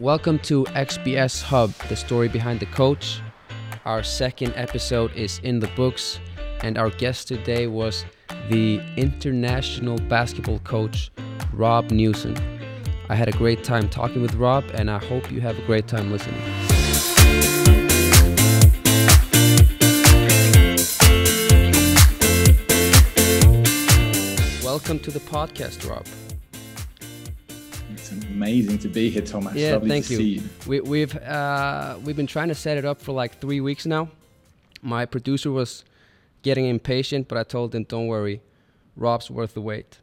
Welcome to XPS Hub, the story behind the coach. Our second episode is in the books, and our guest today was the international basketball coach, Rob Newson. I had a great time talking with Rob, and I hope you have a great time listening. Welcome to the podcast, Rob. Amazing to be here, Thomas. Yeah, Lovely thank you. see you. We, we've uh, we've been trying to set it up for like three weeks now. My producer was getting impatient, but I told him, "Don't worry, Rob's worth the wait."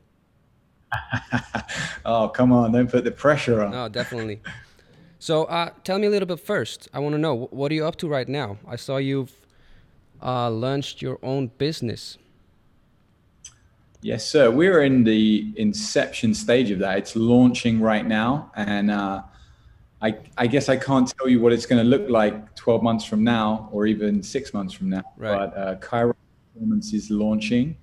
Oh, come on, don't put the pressure on. No, definitely. so, uh, tell me a little bit first. I want to know what are you up to right now. I saw you've uh, launched your own business. Yes, sir. We're in the inception stage of that. It's launching right now, and uh, I, I guess I can't tell you what it's going to look like 12 months from now, or even six months from now. Right. But uh, Kairos Performance is launching,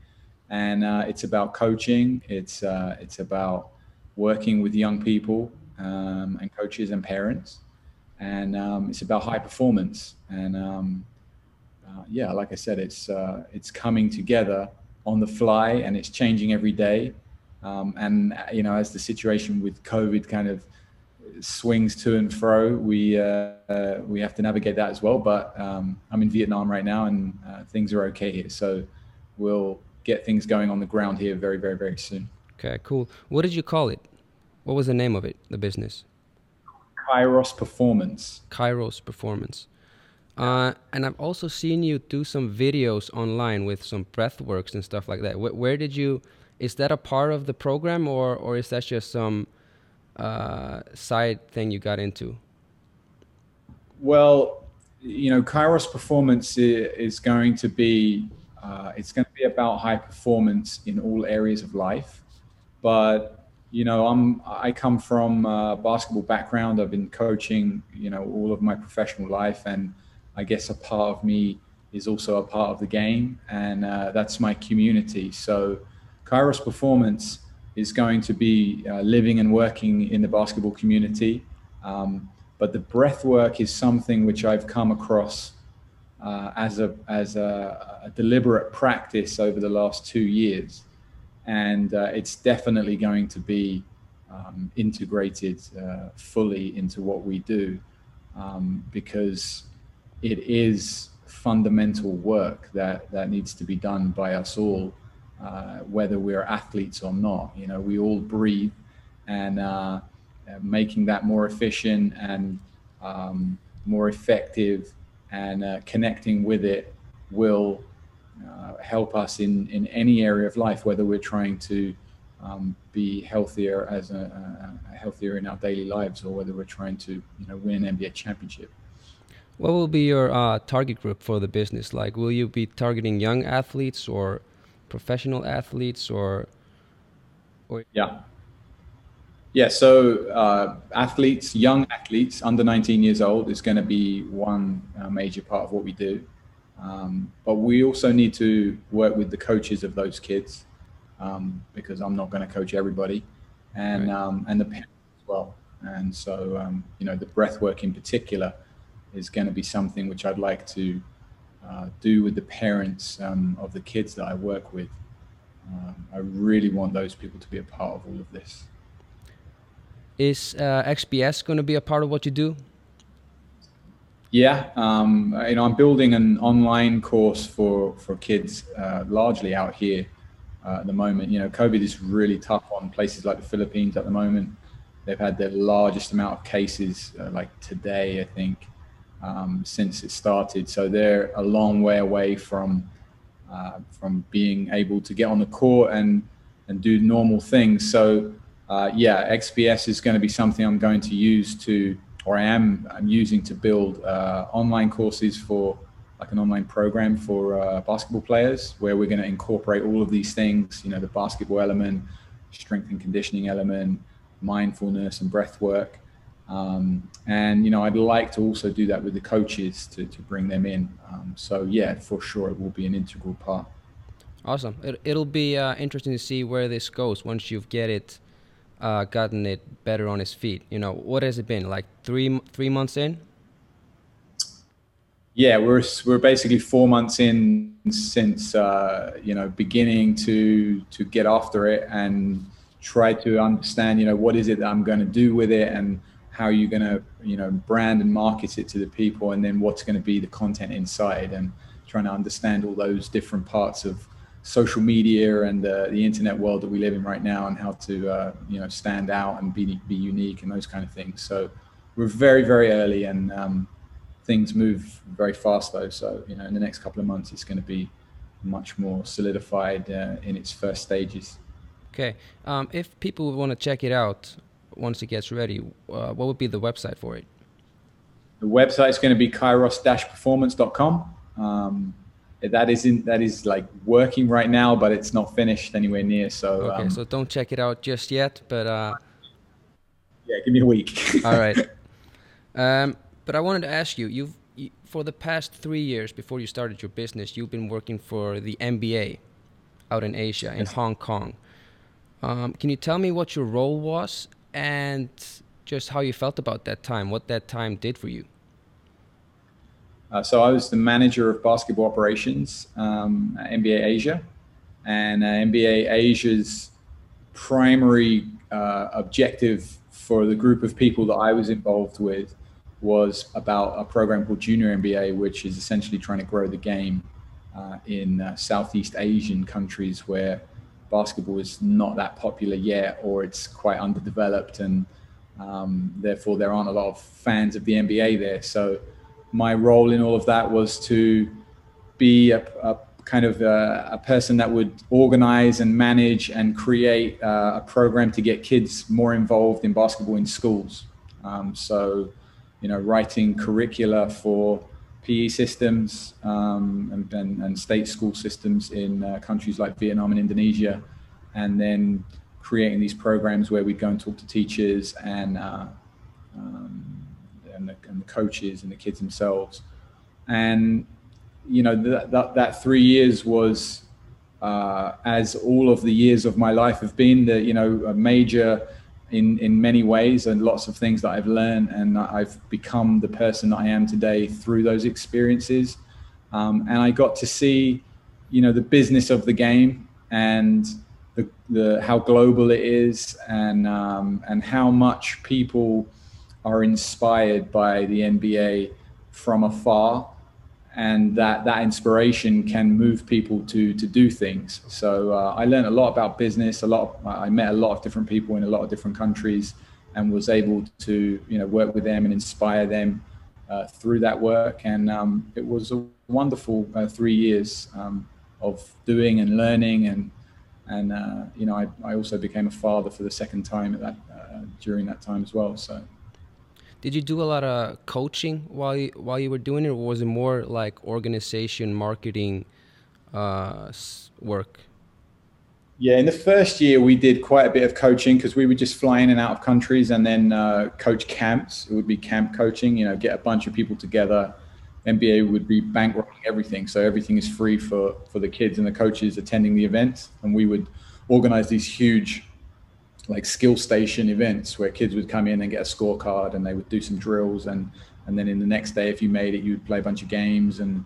and uh, it's about coaching. It's uh, it's about working with young people um, and coaches and parents, and um, it's about high performance. And um, uh, yeah, like I said, it's uh, it's coming together on the fly, and it's changing every day. Um, and uh, you know, as the situation with COVID kind of swings to and fro, we uh, uh, we have to navigate that as well. But um, I'm in Vietnam right now, and uh, things are okay here. So we'll get things going on the ground here very, very, very soon. Okay, cool. What did you call it? What was the name of it? The business? Kairos Performance. Kairos Performance. Uh, and I've also seen you do some videos online with some breath works and stuff like that. Wh- where did you? Is that a part of the program, or or is that just some uh, side thing you got into? Well, you know, Kairos Performance is going to be uh, it's going to be about high performance in all areas of life. But you know, I'm I come from a basketball background. I've been coaching, you know, all of my professional life, and I guess a part of me is also a part of the game, and uh, that's my community. So, Kairos Performance is going to be uh, living and working in the basketball community. Um, but the breath work is something which I've come across uh, as a as a, a deliberate practice over the last two years, and uh, it's definitely going to be um, integrated uh, fully into what we do um, because it is fundamental work that that needs to be done by us all, uh, whether we're athletes or not. You know, we all breathe, and uh, uh, making that more efficient and um, more effective and uh, connecting with it will uh, help us in, in any area of life, whether we're trying to um, be healthier as a, a, healthier in our daily lives or whether we're trying to you know win an NBA championship. What will be your uh, target group for the business? Like, will you be targeting young athletes or professional athletes, or Yeah. Yeah, so uh, athletes, young athletes under 19 years old is going to be one uh, major part of what we do. Um, but we also need to work with the coaches of those kids um, because I'm not going to coach everybody, and Right. um, and the parents as well. And so um, you know the breath work in particular is going to be something which I'd like to uh, do with the parents um, of the kids that I work with. Um, I really want those people to be a part of all of this. is uh, XPS going to be a part of what you do? Yeah, um, you know, I'm building an online course for for kids, uh, largely out here uh, at the moment. You know, COVID is really tough on places like the Philippines at the moment. They've had their largest amount of cases, uh, like today, I think, um, since it started. So they're a long way away from uh, from being able to get on the court and and do normal things. So uh, yeah, XPS is going to be something I'm going to use to, or I am I'm using to build uh, online courses for like an online program for uh, basketball players, where we're going to incorporate all of these things. You know, the basketball element, strength and conditioning element, mindfulness and breath work. Um, and you know, I'd like to also do that with the coaches to, to bring them in. Um, so yeah, for sure, it will be an integral part. Awesome. It, it'll be uh, interesting to see where this goes once you've get it uh, gotten it better on his feet? You know, what has it been like three three months in? Yeah, we're we're basically four months in since uh, you know beginning to to get after it and try to understand you know what is it that I'm going to do with it and how are you're going to you know brand and market it to the people and then what's going to be the content inside and trying to understand all those different parts of social media and uh, the internet world that we live in right now and how to uh, you know stand out and be be unique and those kind of things. So we're very very early and um, things move very fast though. So you know in the next couple of months it's going to be much more solidified uh, in its first stages. Okay. Um, if people want to check it out once it gets ready, uh, what would be the website for it? The website is going to be kairos-performance.com. Um, that is in, that is like working right now, but it's not finished anywhere near. So okay, um, so don't check it out just yet, but uh, yeah, give me a week. all right. Um, but I wanted to ask you, you've you, for the past three years before you started your business, you've been working for the NBA out in Asia, in yes. Hong Kong. Um, can you tell me what your role was and just how you felt about that time, what that time did for you. Uh, so I was the manager of basketball operations um, at NBA Asia, and uh, NBA Asia's primary uh, objective for the group of people that I was involved with was about a program called Junior NBA, which is essentially trying to grow the game uh, in uh, Southeast Asian countries where basketball is not that popular yet, or it's quite underdeveloped, and um, therefore there aren't a lot of fans of the NBA there. So my role in all of that was to be a, a kind of a, a, person that would organize and manage and create uh, a program to get kids more involved in basketball in schools. Um, so, you know, writing curricula for PE systems um, and, and, and, state school systems in uh, countries like Vietnam and Indonesia, and then creating these programs where we'd go and talk to teachers and uh, um, and, the, and, the, coaches and the kids themselves. And you know that that, that three years was uh, as all of the years of my life have been the you know a major in in many ways and lots of things that I've learned and I've become the person that I am today through those experiences. Um, and I got to see you know the business of the game and the, the how global it is and um, and how much people are inspired by the NBA from afar and that that inspiration can move people to to do things. So uh, I learned a lot about business. A lot. Of, I met a lot of different people in a lot of different countries, and was able to you know work with them and inspire them uh, through that work. And um, it was a wonderful uh, three years um, of doing and learning and. And uh, you know, I, I also became a father for the second time at that uh, during that time as well. So did you do a lot of coaching while you, while you were doing it, or was it more like organization, marketing uh, work? Yeah, in the first year we did quite a bit of coaching because we would just fly in and out of countries and then uh, coach camps. It would be camp coaching. You know, get a bunch of people together. NBA would be bankrolling everything, so everything is free for for the kids and the coaches attending the events, and we would organize these huge like skill station events where kids would come in and get a scorecard and they would do some drills and and then in the next day if you made it you'd play a bunch of games and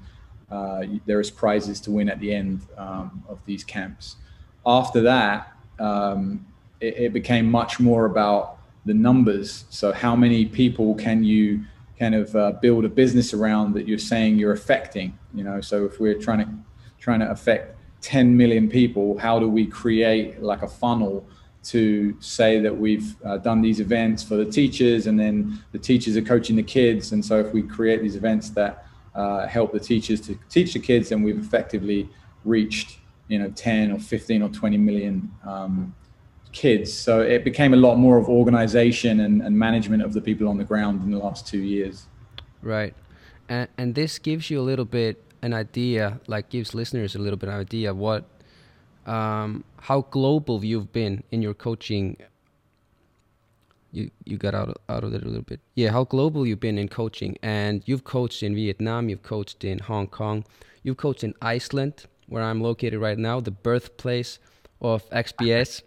uh, there is prizes to win at the end um, of these camps. After that um, it, it, became much more about the numbers. So how many people can you kind of uh, build a business around that you're saying you're affecting? You know so if we're trying to trying to affect 10 million people how do we create like a funnel to say that we've uh, done these events for the teachers and then the teachers are coaching the kids. And so if we create these events that uh, help the teachers to teach the kids then we've effectively reached you know 10 or 15 or 20 million um, kids. So it became a lot more of organization and, and management of the people on the ground in the last two years. Right. And, and this gives you a little bit an idea like gives listeners a little bit of idea what um, how global you've been in your coaching. You you got out of, out of it a little bit. Yeah, how global you've been in coaching, and you've coached in Vietnam, you've coached in Hong Kong, you've coached in Iceland, where I'm located right now, the birthplace of XPS.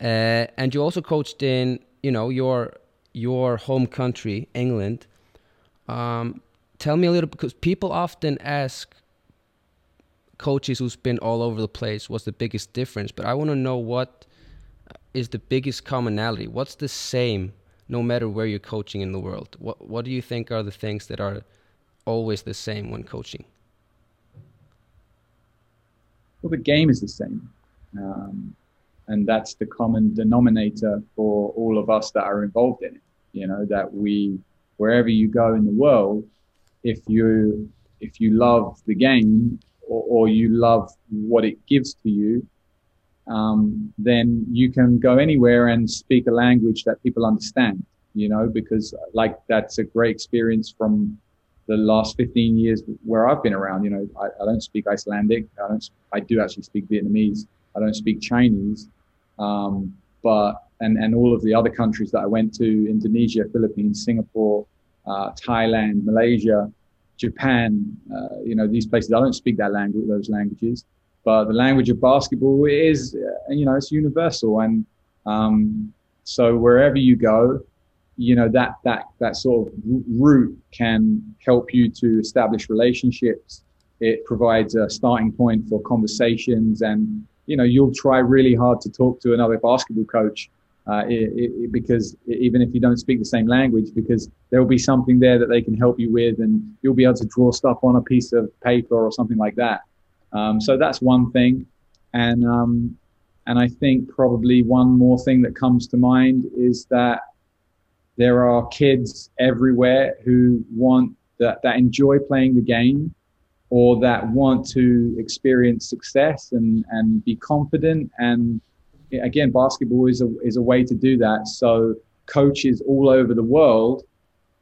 uh, and you also coached in you know your your home country, England. Um, tell me a little because people often ask coaches who's been all over the place what's the biggest difference, but I want to know what is the biggest commonality. What's the same no matter where you're coaching in the world? What what do you think are the things that are always the same when coaching? Well, the game is the same. Um, and that's the common denominator for all of us that are involved in it. You know, that we, wherever you go in the world, if you, if you love the game or, or you love what it gives to you, um, then you can go anywhere and speak a language that people understand, you know, because like that's a great experience from the last 15 years where I've been around. You know, I, I don't speak Icelandic. I don't, I do actually speak Vietnamese. I don't speak Chinese. Um, but, and, and all of the other countries that I went to, Indonesia, Philippines, Singapore, uh, Thailand, Malaysia, Japan, uh, you know, these places, I don't speak that language, those languages, but the language of basketball is, uh, you know, it's universal. And, um, so wherever you go, you know, that, that, that sort of route can help you to establish relationships. It provides a starting point for conversations and, you know, you'll try really hard to talk to another basketball coach uh, it, it, because even if you don't speak the same language, because there will be something there that they can help you with, and you'll be able to draw stuff on a piece of paper or something like that. Um, so that's one thing, and um, and I think probably one more thing that comes to mind is that there are kids everywhere who want that that enjoy playing the game or that want to experience success and, and be confident. And again, basketball is a, is a way to do that. So coaches all over the world,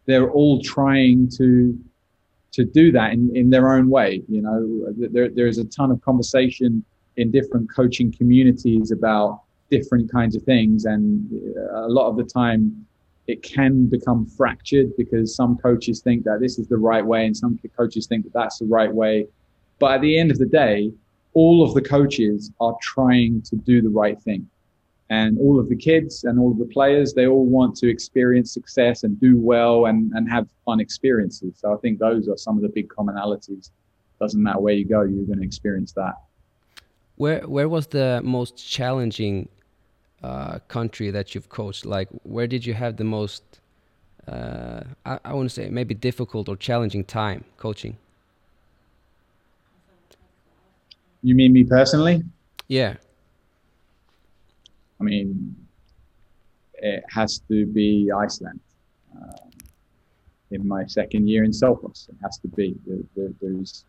they're all trying to, to do that in, in their own way. You know, there, there's a ton of conversation in different coaching communities about different kinds of things. And a lot of the time, it can become fractured because some coaches think that this is the right way and some coaches think that that's the right way. But at the end of the day, all of the coaches are trying to do the right thing. And all of the kids and all of the players, they all want to experience success and do well and, and have fun experiences. So I think those are some of the big commonalities. Doesn't matter where you go, you're going to experience that. Where where was the most challenging uh, country that you've coached? Like, where did you have the most, uh, I, I want to say, maybe difficult or challenging time coaching? You mean me personally? Yeah. I mean, it has to be Iceland. Um, in my second year in Selfoss, it has to be. There, there, there's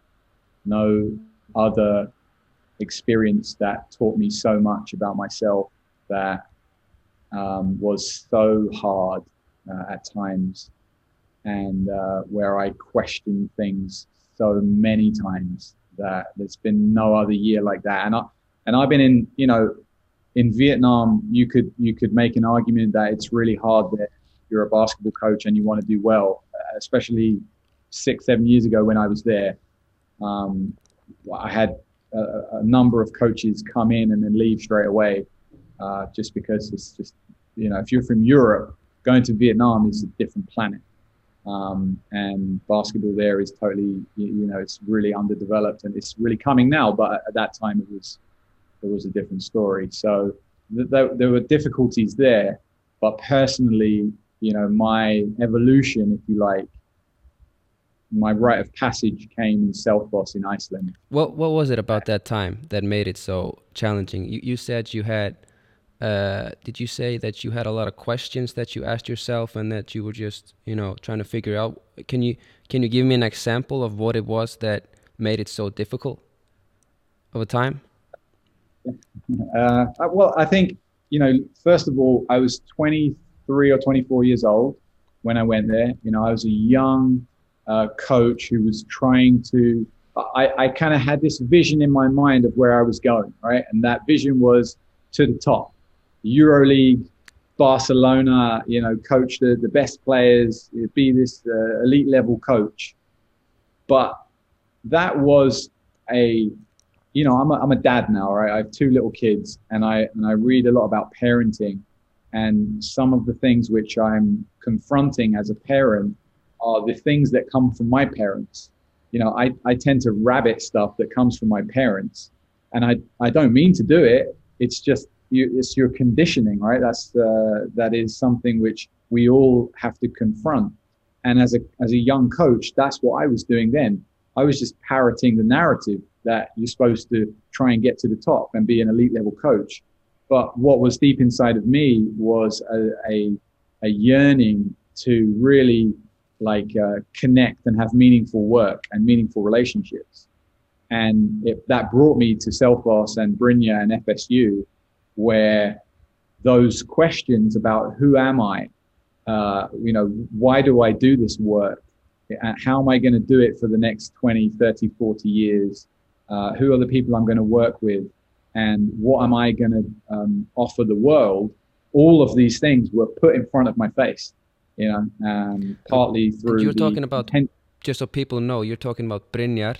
no other experience that taught me so much about myself that um, was so hard uh, at times and uh, where I questioned things so many times that there's been no other year like that. And I, and I've been in, you know, in Vietnam, you could, you could make an argument that it's really hard that you're a basketball coach and you want to do well, especially six, seven years ago when I was there. Um, I had a, a number of coaches come in and then leave straight away uh, just because it's just, you know, if you're from Europe, going to Vietnam is a different planet. Um, and basketball there is totally, you, you, know, it's really underdeveloped and it's really coming now. But at that time, it was, it was a different story. So th- th- there were difficulties there. But personally, you know, my evolution, if you like, my rite of passage came in Selfoss in Iceland. What what was it about that time that made it so challenging? You you said you had uh, did you say that you had a lot of questions that you asked yourself and that you were just you know trying to figure out? Can you can you give me an example of what it was that made it so difficult over time? Uh, well i think you know first of all i was 23 or 24 years old when i went there. You know i was a young uh, coach who was trying to i, I kind of had this vision in my mind of where i was going right? And that vision was to the top EuroLeague, Barcelona, you know, coach the, the best players, be this uh, elite level coach. But that was a you know, I'm a, I'm a dad now, right? I have two little kids, and I and I read a lot about parenting, and some of the things which I'm confronting as a parent are the things that come from my parents. You know, I, I tend to rabbit stuff that comes from my parents, and I, I don't mean to do it. It's just you, it's your conditioning, right? That's uh, that is something which we all have to confront. And as a as a young coach, that's what I was doing then. I was just parroting the narrative that you're supposed to try and get to the top and be an elite level coach. But what was deep inside of me was a, a, a yearning to really like uh, connect and have meaningful work and meaningful relationships. And it, that brought me to Selfoss and Brynjar and FSU, where those questions about who am I, uh, you know, why do I do this work? How am I going to do it for the next 20, 30, 40 years? Uh, who are the people I'm going to work with? And what am I going to um, offer the world? All of these things were put in front of my face, you know, um, partly through. you're talking about, just so people know, you're talking about Brynjar,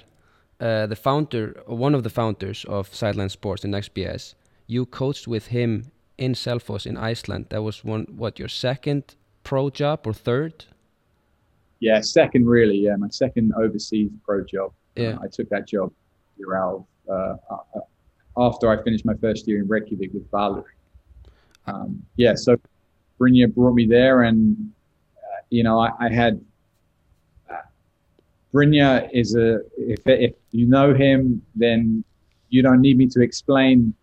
uh, the founder, one of the founders of Sideline Sports in XPS. You coached with him in Selfoss in Iceland. That was one, what, your second pro job or third? Yeah, second really. Yeah, my second overseas pro job. Yeah, uh, I took that job year out uh, uh, after I finished my first year in Reykjavik with Valur. Um, yeah, so Brynjar brought me there, and uh, you know I, I had. Uh, Brynjar is a if if you know him, then you don't need me to explain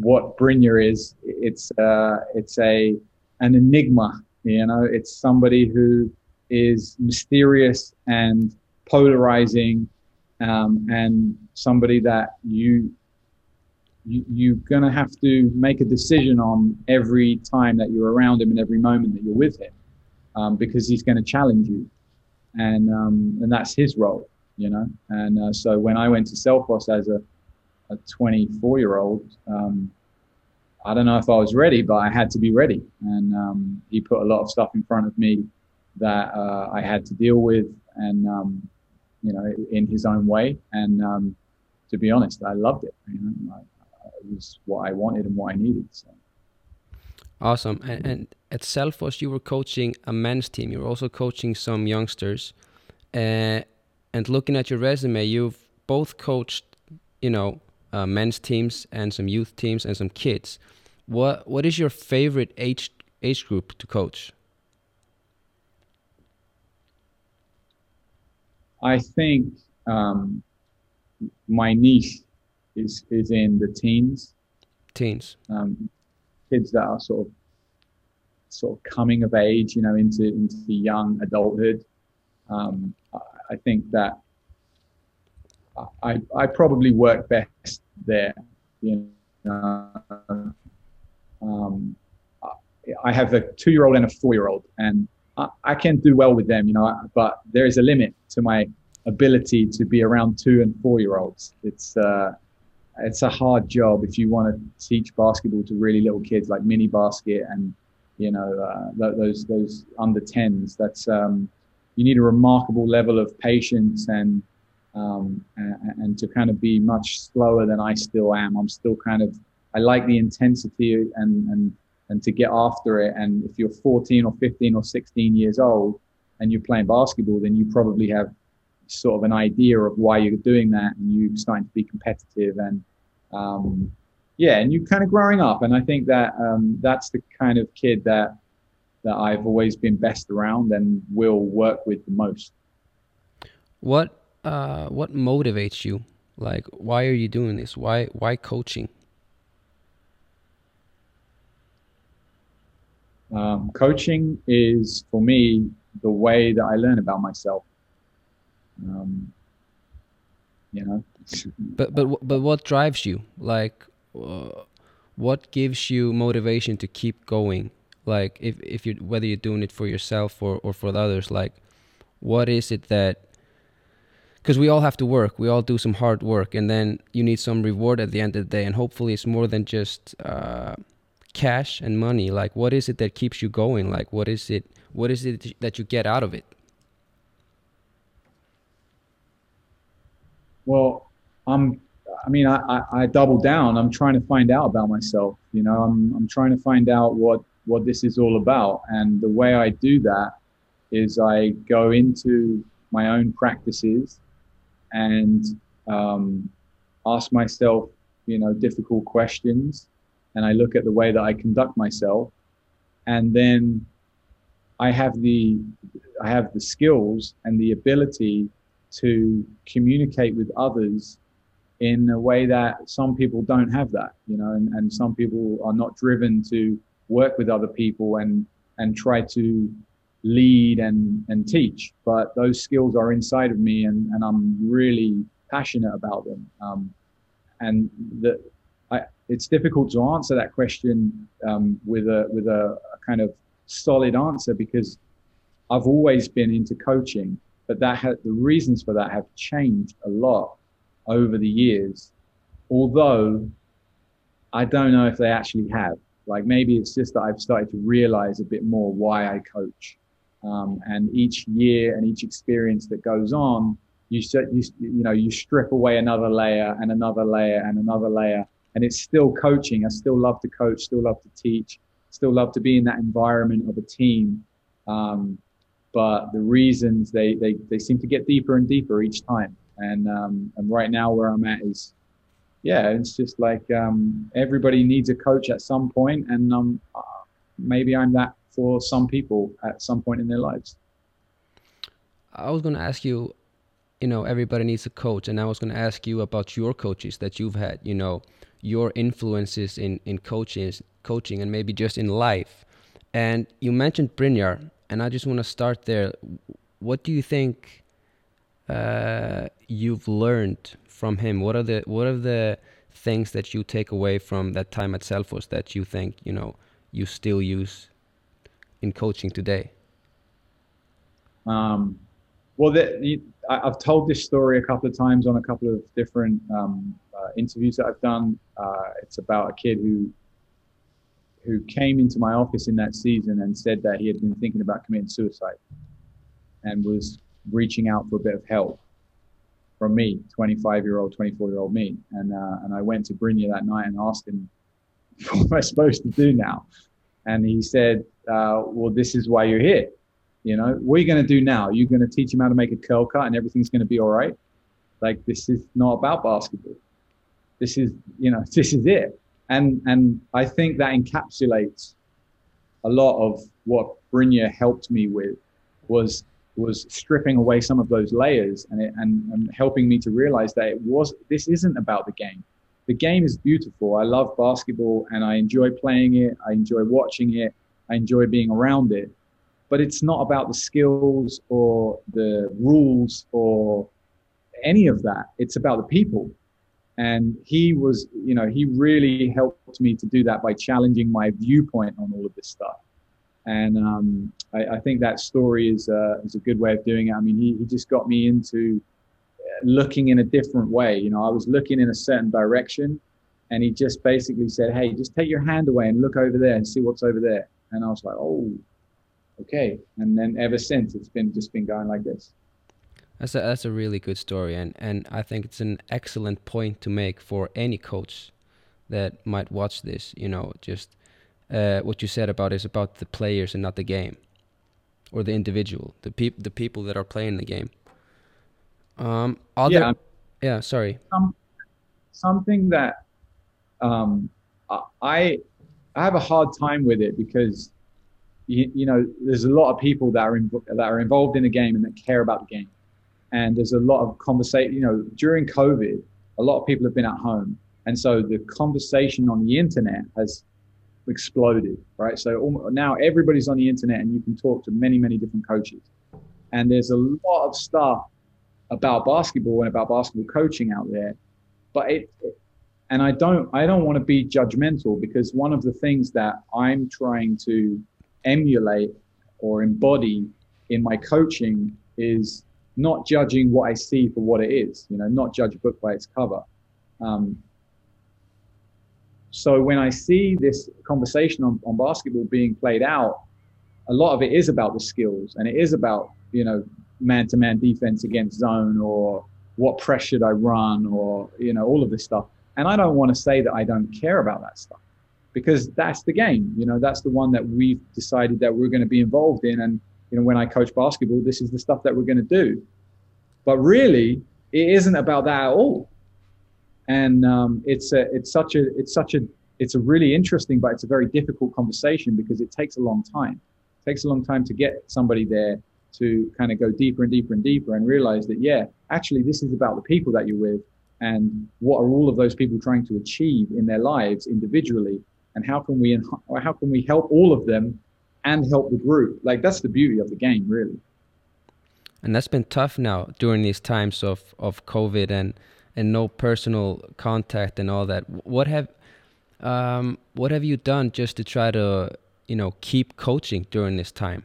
what Brynjar is. It's uh, it's a an enigma you know, it's somebody who is mysterious and polarizing, um, and somebody that you, you you're gonna have to make a decision on every time that you're around him and every moment that you're with him, um, because he's going to challenge you, and um, and that's his role, you know. And uh, so when I went to Selfoss as a a 24 year old, um, I don't know if I was ready, but I had to be ready. And um, he put a lot of stuff in front of me that uh, I had to deal with, and um, you know, in his own way. And um, to be honest, I loved it. You know, I, it was what I wanted and what I needed. So. Awesome. And, and at Selfoss, you were coaching a men's team. You were also coaching some youngsters. Uh, and looking at your resume, you've both coached, you know, uh, men's teams and some youth teams and some kids. What what is your favorite age age group to coach? I think um, my niche is is in the teens. Teens. Um, kids that are sort of sort of coming of age, you know, into into young adulthood. Um, I think that I, I probably work best there. You know, um, I have a two-year-old and a four-year-old, and I, I, can do well with them. You know, but there is a limit to my ability to be around two and four-year-olds. It's uh, it's a hard job if you want to teach basketball to really little kids like mini basket and you know uh, those those under tens. That's um, you need a remarkable level of patience and um, and, and, to kind of be much slower than I still am. I'm still kind of I like the intensity and and and to get after it. And if you're 14 or 15 or 16 years old and you're playing basketball, then you probably have sort of an idea of why you're doing that, and you're starting to be competitive and um, yeah, and you're kind of growing up. And I think that um, that's the kind of kid that that I've always been best around and will work with the most. What uh, what motivates you? Like, why are you doing this? Why why coaching? Um, coaching is for me the way that I learn about myself. Um, you know. but but but what drives you? Like, uh, what gives you motivation to keep going? Like, if if you whether you're doing it for yourself or or for others, like, what is it that because we all have to work we all do some hard work and then you need some reward at the end of the day and hopefully it's more than just uh, cash and money like what is it that keeps you going like what is it what is it that you get out of it well i'm I mean, I, I, I double down. I'm trying to find out about myself. You know, I'm, I'm trying to find out what, what this is all about. And the way I do that is I go into my own practices and um, ask myself, you know, difficult questions. And I look at the way that I conduct myself. And then I have the, I have the skills and the ability to communicate with others in a way that some people don't have that, you know, and, and some people are not driven to work with other people and, and try to lead and, and teach. But those skills are inside of me and, and I'm really passionate about them. Um, and the, I, it's difficult to answer that question um, with a with a, a kind of solid answer because I've always been into coaching, but that ha- the reasons for that have changed a lot over the years. Although I don't know if they actually have. Like maybe it's just that I've started to realize a bit more why I coach. Um, and each year and each experience that goes on, you, you, you know, you strip away another layer and another layer and another layer. And it's still coaching. I still love to coach, still love to teach, still love to be in that environment of a team. Um, but the reasons they, they, they seem to get deeper and deeper each time. And, um, and right now where I'm at is, yeah, it's just like, um, everybody needs a coach at some point and, um, uh, maybe I'm that for some people at some point in their lives. I was going to ask you, you know, everybody needs a coach, and I was going to ask you about your coaches that you've had, you know, your influences in in coaches, coaching, and maybe just in life. And you mentioned Brynjar, and I just want to start there. What do you think uh, you've learned from him? What are the what are the things that you take away from that time at Selfoss that you think you know you still use in coaching today? Um, well, the, I, have told this story a couple of times on a couple of different um, uh, interviews that I've done. Uh, it's about a kid who who came into my office in that season and said that he had been thinking about committing suicide and was reaching out for a bit of help from me, 25 year old, 24 year old me. And, uh, and I went to Brynjar that night and asked him, what am I supposed to do now? And he said, uh, well, this is why you're here. You know, what are you going to do now? You're going to teach him how to make a curl cut and everything's going to be all right. Like this is not about basketball. This is, you know, this is it. And, and I think that encapsulates a lot of what Brynjar helped me with was, was stripping away some of those layers and, it, and, and helping me to realize that it was, this isn't about the game the game is beautiful. I love basketball and I enjoy playing it. I enjoy watching it. I enjoy being around it. But it's not about the skills or the rules or any of that. It's about the people. And he was, you know, he really helped me to do that by challenging my viewpoint on all of this stuff. And um, I, I, think that story is, uh, is a good way of doing it. I mean, he, he just got me into looking in a different way. You know, I was looking in a certain direction and he just basically said, Hey, just take your hand away and look over there and see what's over there. And I was like, Oh, okay. And then ever since it's been just been going like this. That's a, that's a really good story. And, and I think it's an excellent point to make for any coach that might watch this, you know, just uh, what you said about is about the players and not the game or the individual, the peop- the people that are playing the game. Um, other, yeah, yeah. Sorry. Something that um, I I have a hard time with it because you, you know there's a lot of people that are in, that are involved in the game and that care about the game, and there's a lot of conversation. You know, during COVID, a lot of people have been at home, and so the conversation on the internet has exploded, right? So now everybody's on the internet, and you can talk to many many different coaches, and there's a lot of stuff about basketball and about basketball coaching out there. But it, and I don't, I don't want to be judgmental because one of the things that I'm trying to emulate or embody in my coaching is not judging what I see for what it is, you know, not judge a book by its cover. Um, so when I see this conversation on, on basketball being played out, a lot of it is about the skills and it is about, you know, man to man defense against zone or what press should I run or, you know, all of this stuff. And I don't want to say that I don't care about that stuff because that's the game. You know, that's the one that we've decided that we're going to be involved in. And, you know, when I coach basketball, this is the stuff that we're going to do. But really, it isn't about that at all. And um, it's a, it's such a, it's such a, it's a really interesting, but it's a very difficult conversation because it takes a long time. It takes a long time to get somebody there to kind of go deeper and deeper and deeper and realize that, yeah, actually, this is about the people that you're with and what are all of those people trying to achieve in their lives individually and how can we how can we help all of them and help the group? Like that's the beauty of the game really. And that's been tough now during these times of of covid and and no personal contact and all that. What have um what have you done just to try to you know keep coaching during this time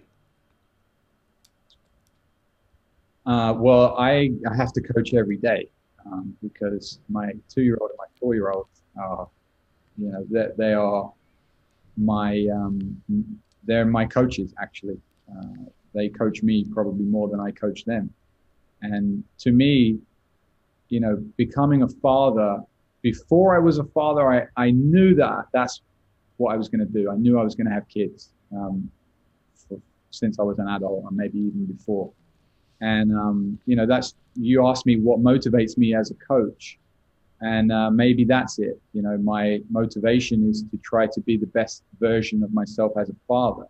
uh, well i i have to coach every day um, because my two year old and my four year old are you know they, they, are my um, they're my coaches actually. Uh, they coach me probably more than i coach them. And to me you know becoming a father before i was a father i, I knew that that's what i was going to do. I knew i was going to have kids um, for, since i was an adult or maybe even before and um, you know that's you asked me what motivates me as a coach and uh, maybe that's it. You know my motivation is to try to be the best version of myself as a father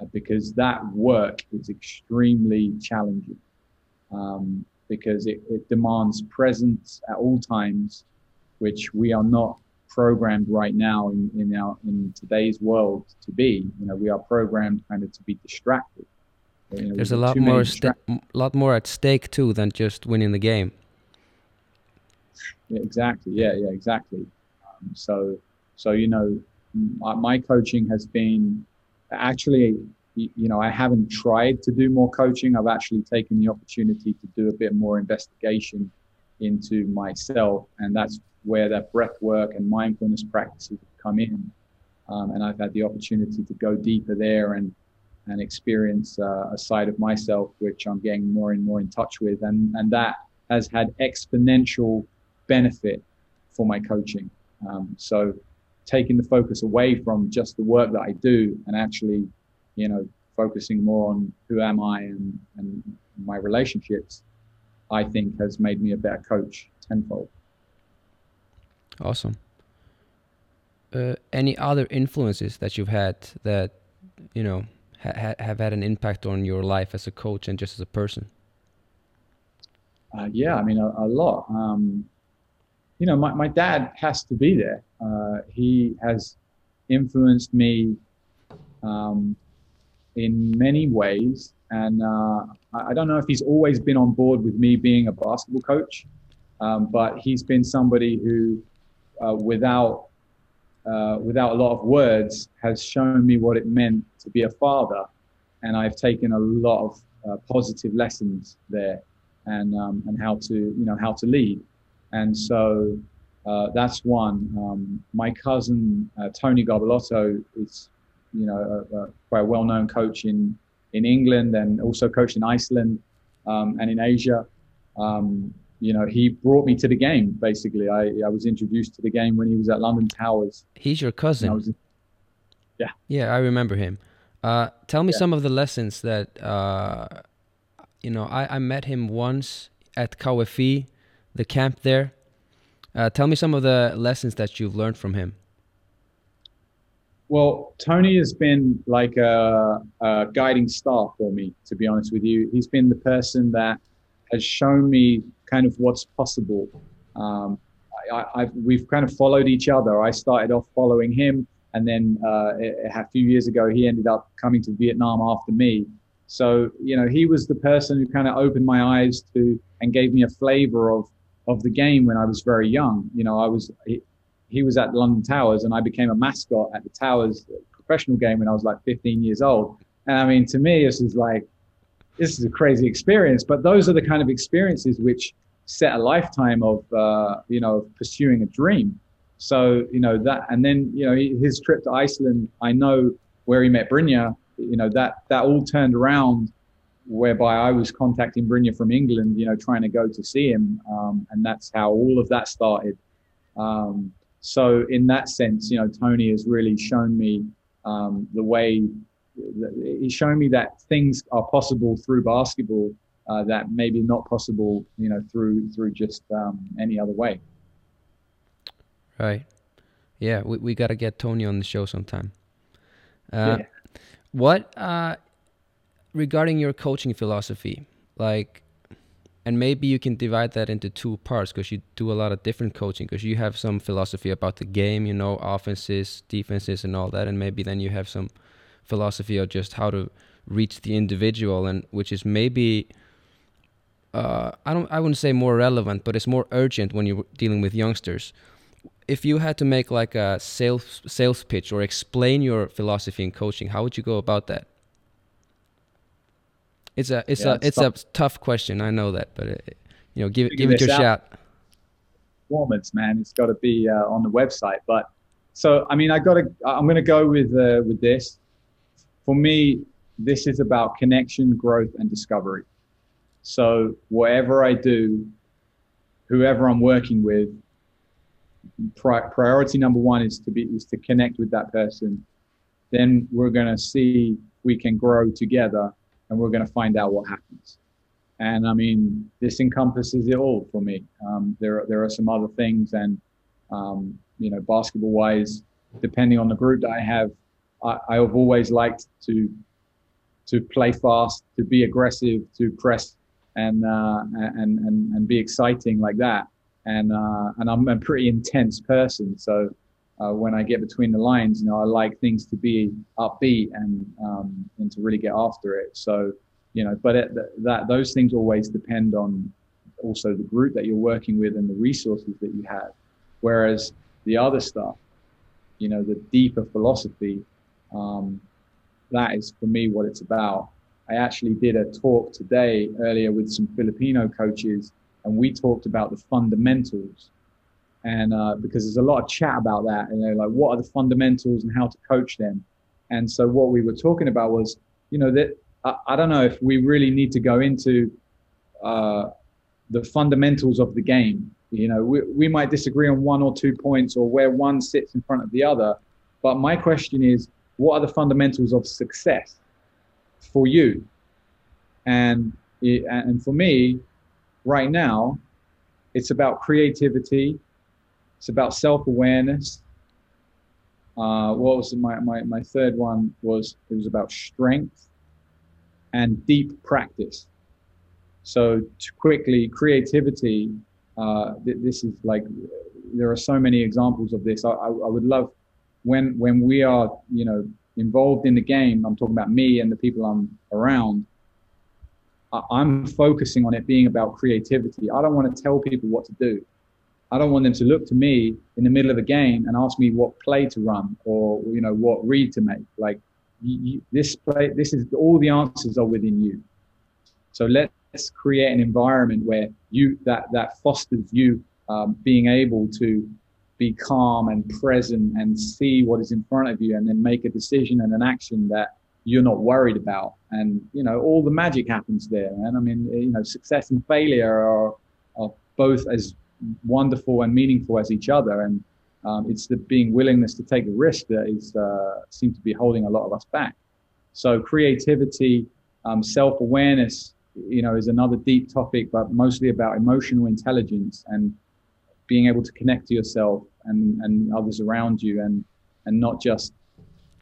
uh, because that work is extremely challenging um, because it, it, demands presence at all times which we are not programmed right now in, in our in today's world to be. You know we are programmed kind of to be distracted you know, there's a lot more lot more at stake too than just winning the game yeah, exactly. Yeah, yeah, exactly. Um, so, so you know, my, my, coaching has been actually, you know, I haven't tried to do more coaching. I've actually taken the opportunity to do a bit more investigation into myself, and that's where that breath work and mindfulness practices come in. Um, and I've had the opportunity to go deeper there and and experience uh, a side of myself which I'm getting more and more in touch with, and and that has had exponential benefit for my coaching. Um, so taking the focus away from just the work that I do and actually, you know, focusing more on who am I and, and my relationships, I think has made me a better coach tenfold. Awesome. Uh, any other influences that you've had that, you know, ha have had an impact on your life as a coach and just as a person? Uh, yeah, I mean, a, a lot. Um, you know, my, my dad has to be there. Uh, he has influenced me um, in many ways. And uh, I don't know if he's always been on board with me being a basketball coach, um, but he's been somebody who, uh, without uh, without a lot of words, has shown me what it meant to be a father, and I've taken a lot of uh, positive lessons there, and um, and how to you know how to lead. And so uh, that's one. Um, my cousin uh, Tony Garbelotto is, you know, a, a quite a well-known coach in in England and also coached in Iceland um, and in Asia. Um, you know, he brought me to the game. Basically, I I was introduced to the game when he was at London Towers. He's your cousin. Was, yeah. Yeah, I remember him. Uh, tell me yeah. some of the lessons that uh, you know. I, I met him once at KFI the camp there. Uh, tell me some of the lessons that you've learned from him. Well, Tony has been like a, a, guiding star for me, to be honest with you. He's been the person that has shown me kind of what's possible. Um, I, I, we've kind of followed each other. I started off following him, and then uh, a, few years ago, he ended up coming to Vietnam after me. So, you know, he was the person who kind of opened my eyes to and gave me a flavor of of the game when I was very young. You know, I was he, he was at London Towers, and I became a mascot at the Towers professional game when I was like 15 years old. And I mean, to me, this is like this is a crazy experience. But those are the kind of experiences which set a lifetime of uh, you know pursuing a dream. So you know that, and then you know his trip to Iceland. I know where he met Brynjar. You know that that all turned around whereby I was contacting Brynjar from England, you know, trying to go to see him, um, and that's how all of that started. Um, so in that sense, you know, Tony has really shown me um, the way. He's shown me that things are possible through basketball uh, that maybe not possible, you know, through through just um, any other way. Right. Yeah, we we got to get Tony on the show sometime. Uh, yeah. What uh, regarding your coaching philosophy, like, and maybe you can divide that into two parts because you do a lot of different coaching because you have some philosophy about the game, you know, offenses, defenses, and all that, and maybe then you have some philosophy of just how to reach the individual, and which is maybe. Uh, I don't. I wouldn't say more relevant, but it's more urgent when you're dealing with youngsters if you had to make like a sales sales pitch or explain your philosophy in coaching, how would you go about that? It's a it's yeah, a it's, it's a tough question. I know that, but it, you know, give it give it your shot. Performance, man, it's got to be uh, on the website. But so, I mean, I got to. I'm going to go with uh, with this. For me, this is about connection, growth, and discovery. So whatever I do, whoever I'm working with, pri- priority number one is to be is to connect with that person. Then we're going to see we can grow together, and we're going to find out what happens. And I mean, this encompasses it all for me. Um, there there are some other things, and um, you know, basketball wise, depending on the group that I have, I, I have always liked to to play fast, to be aggressive, to press and uh, and and and be exciting like that and uh, and I'm a pretty intense person. So uh, when I get between the lines, you know, I like things to be upbeat and um, and to really get after it. So you know, but it, that those things always depend on also the group that you're working with and the resources that you have. Whereas the other stuff, you know, the deeper philosophy, um, that is for me what it's about. I actually did a talk today earlier with some Filipino coaches and we talked about the fundamentals. And uh, because there's a lot of chat about that, and they're like, what are the fundamentals and how to coach them? And so what we were talking about was, you know, that I, I don't know if we really need to go into uh, the fundamentals of the game. You know, we, we might disagree on one or two points or where one sits in front of the other. But my question is, what are the fundamentals of success for you? And and for me, right now, it's about creativity. It's about self-awareness. Uh, what was my, my, my third one was, it was about strength and deep practice. So quickly, creativity, uh, th- this is like, there are so many examples of this. I, I, I would love when, when we are, you know, involved in the game, I'm talking about me and the people I'm around, I'm focusing on it being about creativity. I don't want to tell people what to do. I don't want them to look to me in the middle of a game and ask me what play to run or you know what read to make. Like you, this play, this is all the answers are within you. So let's create an environment where you that that fosters you um, being able to be calm and present and see what is in front of you and then make a decision and an action that you're not worried about. And, you know, all the magic happens there. And I mean, you know, success and failure are, are both as wonderful and meaningful as each other. And um, it's the being willingness to take a risk that is, uh, seems to be holding a lot of us back. So creativity, um, self-awareness, you know, is another deep topic, but mostly about emotional intelligence and being able to connect to yourself and, and others around you and, and not just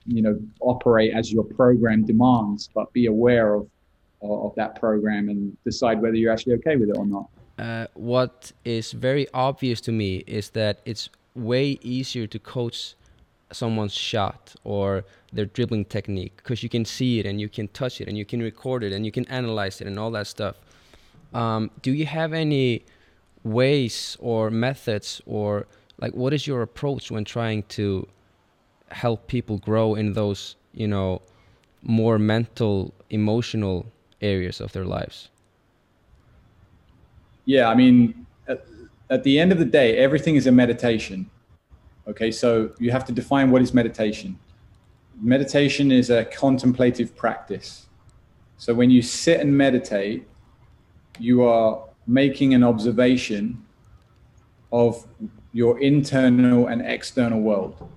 you know operate as your program demands, but be aware of of that program and decide whether you're actually okay with it or not. Uh, what is very obvious to me is that it's way easier to coach someone's shot or their dribbling technique because you can see it and you can touch it and you can record it and you can analyze it and all that stuff. Um, do you have any ways or methods or like what is your approach when trying to help people grow in those you know more mental emotional areas of their lives? Yeah i mean at, at, the end of the day everything is a meditation okay? So you have to define what is meditation. Meditation is a contemplative practice. So when you sit and meditate, you are making an observation of your internal and external world.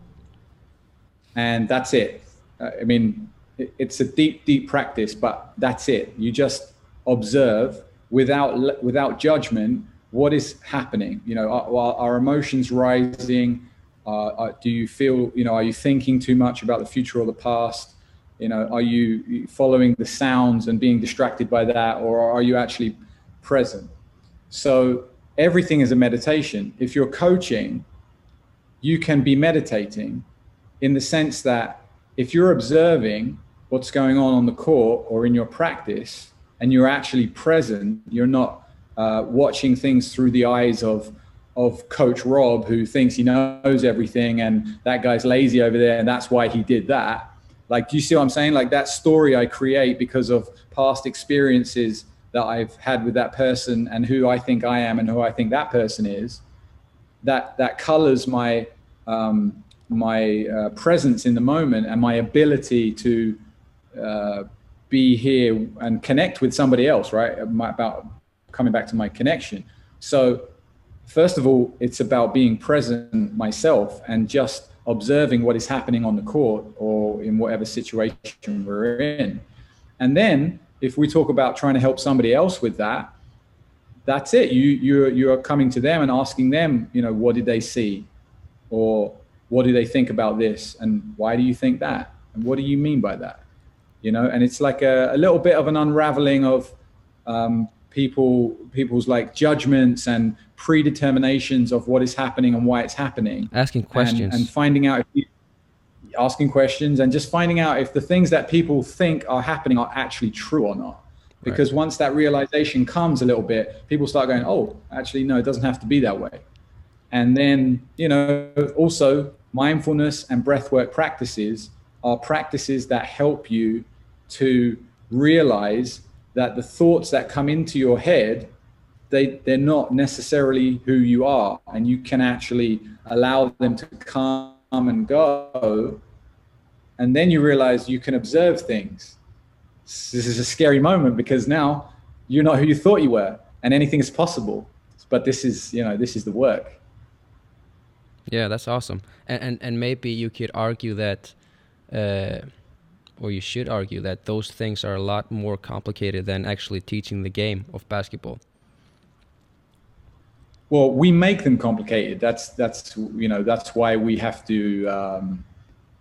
And that's it. Uh, I mean, it's a deep, deep practice, but that's it. You just observe without without judgment what is happening. You know, are, are emotions rising? Uh, do you feel? You know, are you thinking too much about the future or the past? You know, are you following the sounds and being distracted by that, or are you actually present? So everything is a meditation. If you're coaching, you can be meditating in the sense that if you're observing what's going on on the court or in your practice and you're actually present, you're not uh, watching things through the eyes of of coach Rob who thinks he knows everything and that guy's lazy over there and that's why he did that. Like, do you see what I'm saying? Like that story I create because of past experiences that I've had with that person and who I think I am and who I think that person is, that that colors my um, my uh, presence in the moment and my ability to uh, be here and connect with somebody else. Right, my, about coming back to my connection. So, first of all, it's about being present myself and just observing what is happening on the court or in whatever situation we're in, and then if we talk about trying to help somebody else with that, that's it. You you're you're coming to them and asking them, you know, what did they see, or what do they think about this, and why do you think that, and what do you mean by that, you know? And it's like a, a little bit of an unraveling of um, people people's like judgments and predeterminations of what is happening and why it's happening. Asking questions and, and finding out if you, asking questions and just finding out if the things that people think are happening are actually true or not. Because right. once that realization comes a little bit, people start going, oh, actually, no, it doesn't have to be that way. And then, you know, also mindfulness and breathwork practices are practices that help you to realize that the thoughts that come into your head they they're not necessarily who you are and you can actually allow them to come and go and then you realize you can observe things. This is a scary moment because now you're not who you thought you were, and anything is possible. But this is, you know, this is the work. Yeah, that's awesome. And and, and maybe you could argue that, uh, or you should argue that those things are a lot more complicated than actually teaching the game of basketball. Well, we make them complicated. That's that's you know that's why we have to. Um,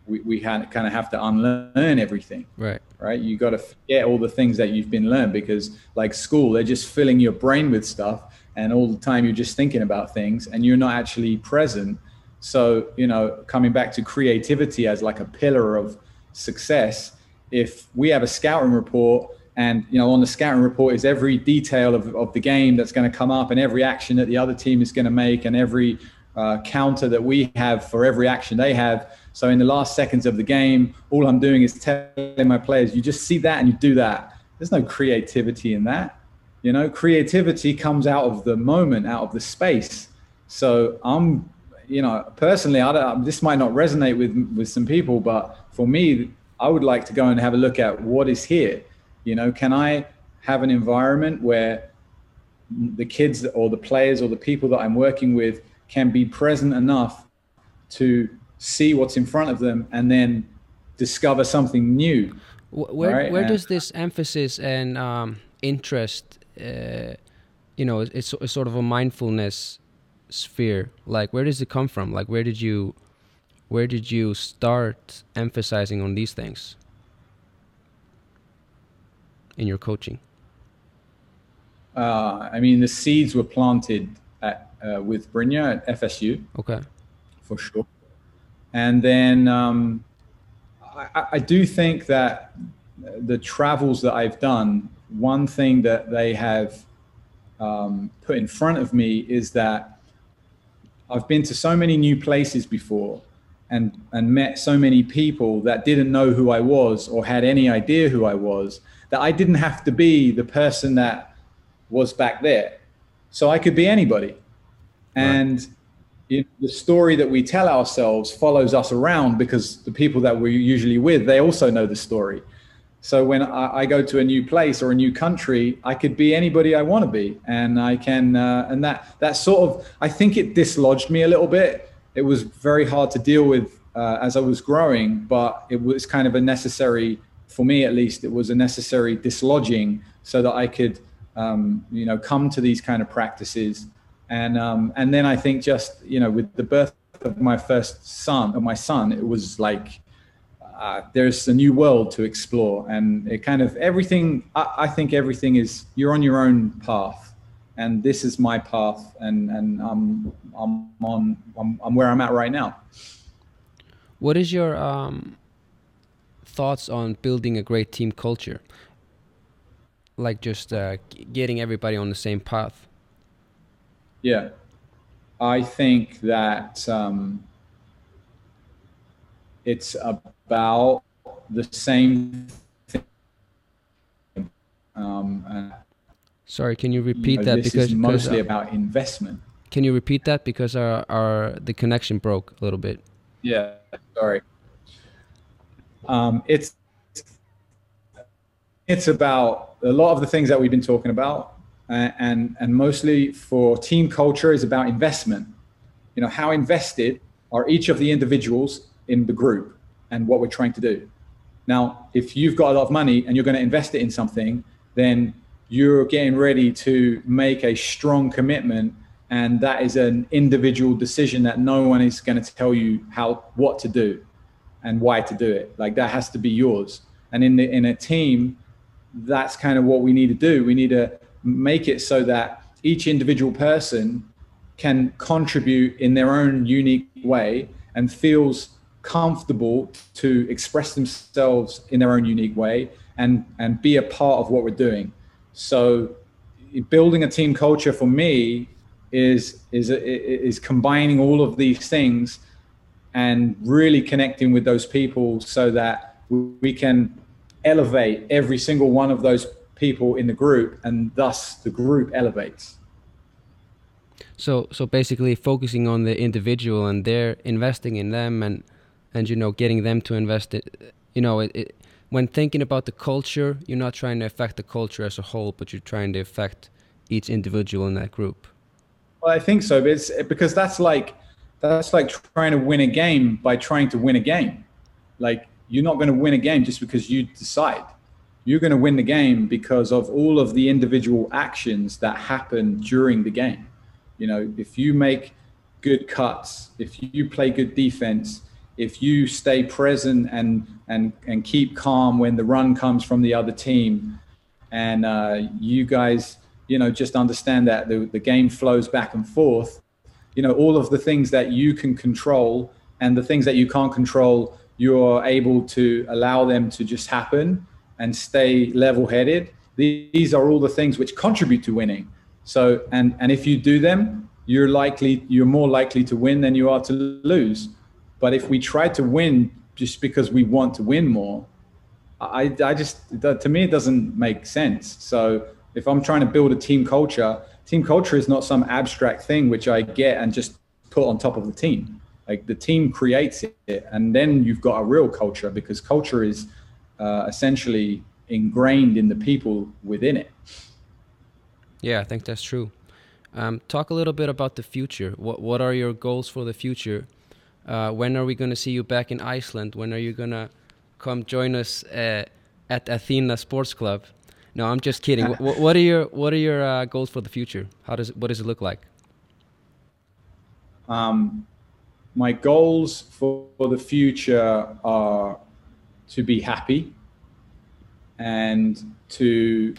we, we had, kind of have to unlearn everything. Right. Right. You got to forget all the things that you've been learned because, like school, they're just filling your brain with stuff, and all the time you're just thinking about things, and you're not actually present. So, you know, coming back to creativity as like a pillar of success, if we have a scouting report and you know on the scouting report is every detail of, of the game that's going to come up and every action that the other team is going to make and every uh, counter that we have for every action they have so in the last seconds of the game, all I'm doing is telling my players, you just see that and you do that. There's no creativity in that. You know, creativity comes out of the moment, out of the space. So I'm, you know, personally, I don't, this might not resonate with with some people, but for me, I would like to go and have a look at what is here. You know, can I have an environment where the kids or the players or the people that I'm working with can be present enough to see what's in front of them, and then discover something new. Where right? where does this emphasis and um, interest, uh, you know, it's, it's sort of a mindfulness sphere. Like, where does it come from? Like, where did you, where did you start emphasizing on these things in your coaching? Uh, I mean, the seeds were planted at, uh, with Brynjar at FSU. Okay. For sure. And then um, I, I, do think that the travels that I've done, one thing that they have um, put in front of me is that I've been to so many new places before and, and met so many people that didn't know who I was or had any idea who I was that I didn't have to be the person that was back there. So I could be anybody. And you know, the story that we tell ourselves follows us around because the people that we're usually with, they also know the story. So when I, I, go to a new place or a new country, I could be anybody I want to be, and I can. Uh, and that that sort of I think it dislodged me a little bit. It was very hard to deal with uh, as I was growing, but it was kind of a necessary for me at least. It was a necessary dislodging so that I could, um, you know, come to these kind of practices, and um, and then I think just you know with the birth of my first son, of my son, it was like uh, there's a new world to explore. And it kind of everything I, I, think everything is you're on your own path. And this is my path. And and i'm i'm on i'm, I'm where i'm at right now. What is your um, thoughts on building a great team culture? Like just uh, getting everybody on the same path yeah i think that um, it's about the same thing. Um, Sorry, can you repeat you know, that? This because is mostly uh, about investment. Can you repeat that because our, our the connection broke a little bit? Yeah, sorry. Um, it's it's about a lot of the things that we've been talking about, uh, and and mostly for team culture is about investment. You know, how invested are each of the individuals in the group? and what we're trying to do. Now, if you've got a lot of money and you're going to invest it in something, then you're getting ready to make a strong commitment and that is an individual decision that no one is going to tell you how what to do and why to do it like that has to be yours and in the in a team that's kind of what we need to do we need to make it so that each individual person can contribute in their own unique way and feels comfortable to express themselves in their own unique way and and be a part of what we're doing. So building a team culture for me is is is combining all of these things and really connecting with those people so that we can elevate every single one of those people in the group and thus the group elevates. So so basically focusing on the individual and they're investing in them and and you know getting them to invest it you know it, it, when thinking about the culture you're not trying to affect the culture as a whole but you're trying to affect each individual in that group. Well i think so but it's because that's like that's like trying to win a game by trying to win a game. Like you're not going to win a game just because you decide you're going to win the game because of all of the individual actions that happen during the game you know if you make good cuts if you play good defense if you stay present and and and keep calm when the run comes from the other team, and uh, you guys, you know, just understand that the, the game flows back and forth. You know, all of the things that you can control and the things that you can't control, you're able to allow them to just happen and stay level-headed. These are all the things which contribute to winning. So, and and if you do them, you're likely, you're more likely to win than you are to lose. But if we try to win just because we want to win more, I, I just, to me, it doesn't make sense. So if I'm trying to build a team culture, team culture is not some abstract thing which I get and just put on top of the team. Like the team creates it, and then you've got a real culture because culture is uh, essentially ingrained in the people within it. Yeah, I think that's true. Um, talk a little bit about the future. What what are your goals for the future? Uh, when are we going to see you back in Iceland? When are you going to come join us uh, at Athena Sports Club? No, I'm just kidding. what, what, are your What are your uh, goals for the future? How does it, What does it look like? Um, my goals for, for the future are to be happy and to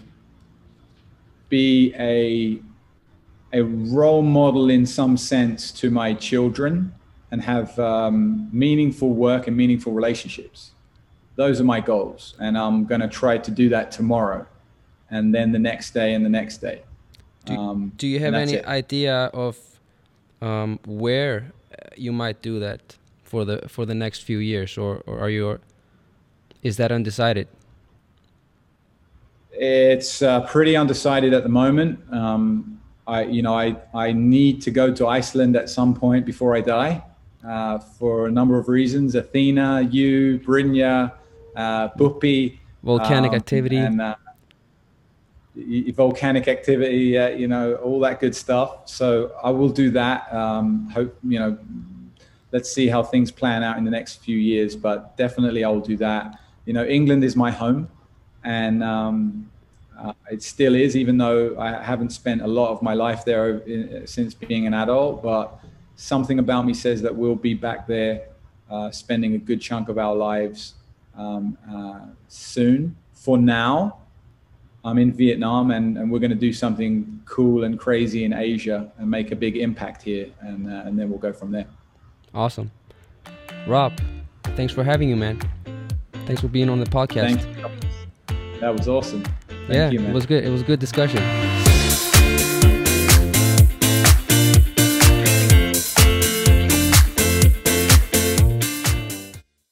be a a role model in some sense to my children and have um, meaningful work and meaningful relationships. Those are my goals. And I'm going to try to do that tomorrow and then the next day and the next day. Do, um, do you have any it. idea of um, where you might do that for the for the next few years, or, or are you? Is that undecided? It's uh, pretty undecided at the moment. Um, I, you know, I, I need to go to Iceland at some point before I die uh, for a number of reasons. Athena, you, Brynjar, uh, Buppi, volcanic um, activity and uh, volcanic activity, uh, you know, all that good stuff. So I will do that. Um, hope you know. Let's see how things plan out in the next few years, but definitely I will do that. You know, England is my home, and um, uh, it still is, even though I haven't spent a lot of my life there in, since being an adult. But something about me says that we'll be back there, uh, spending a good chunk of our lives um, uh, soon. For now, I'm in Vietnam and, and we're going to do something cool and crazy in Asia and make a big impact here. And, uh, and then we'll go from there. Awesome. Rob, thanks for having you, man. Thanks for being on the podcast. Thanks. That was awesome. Thank yeah, you, it was good. It was a good discussion.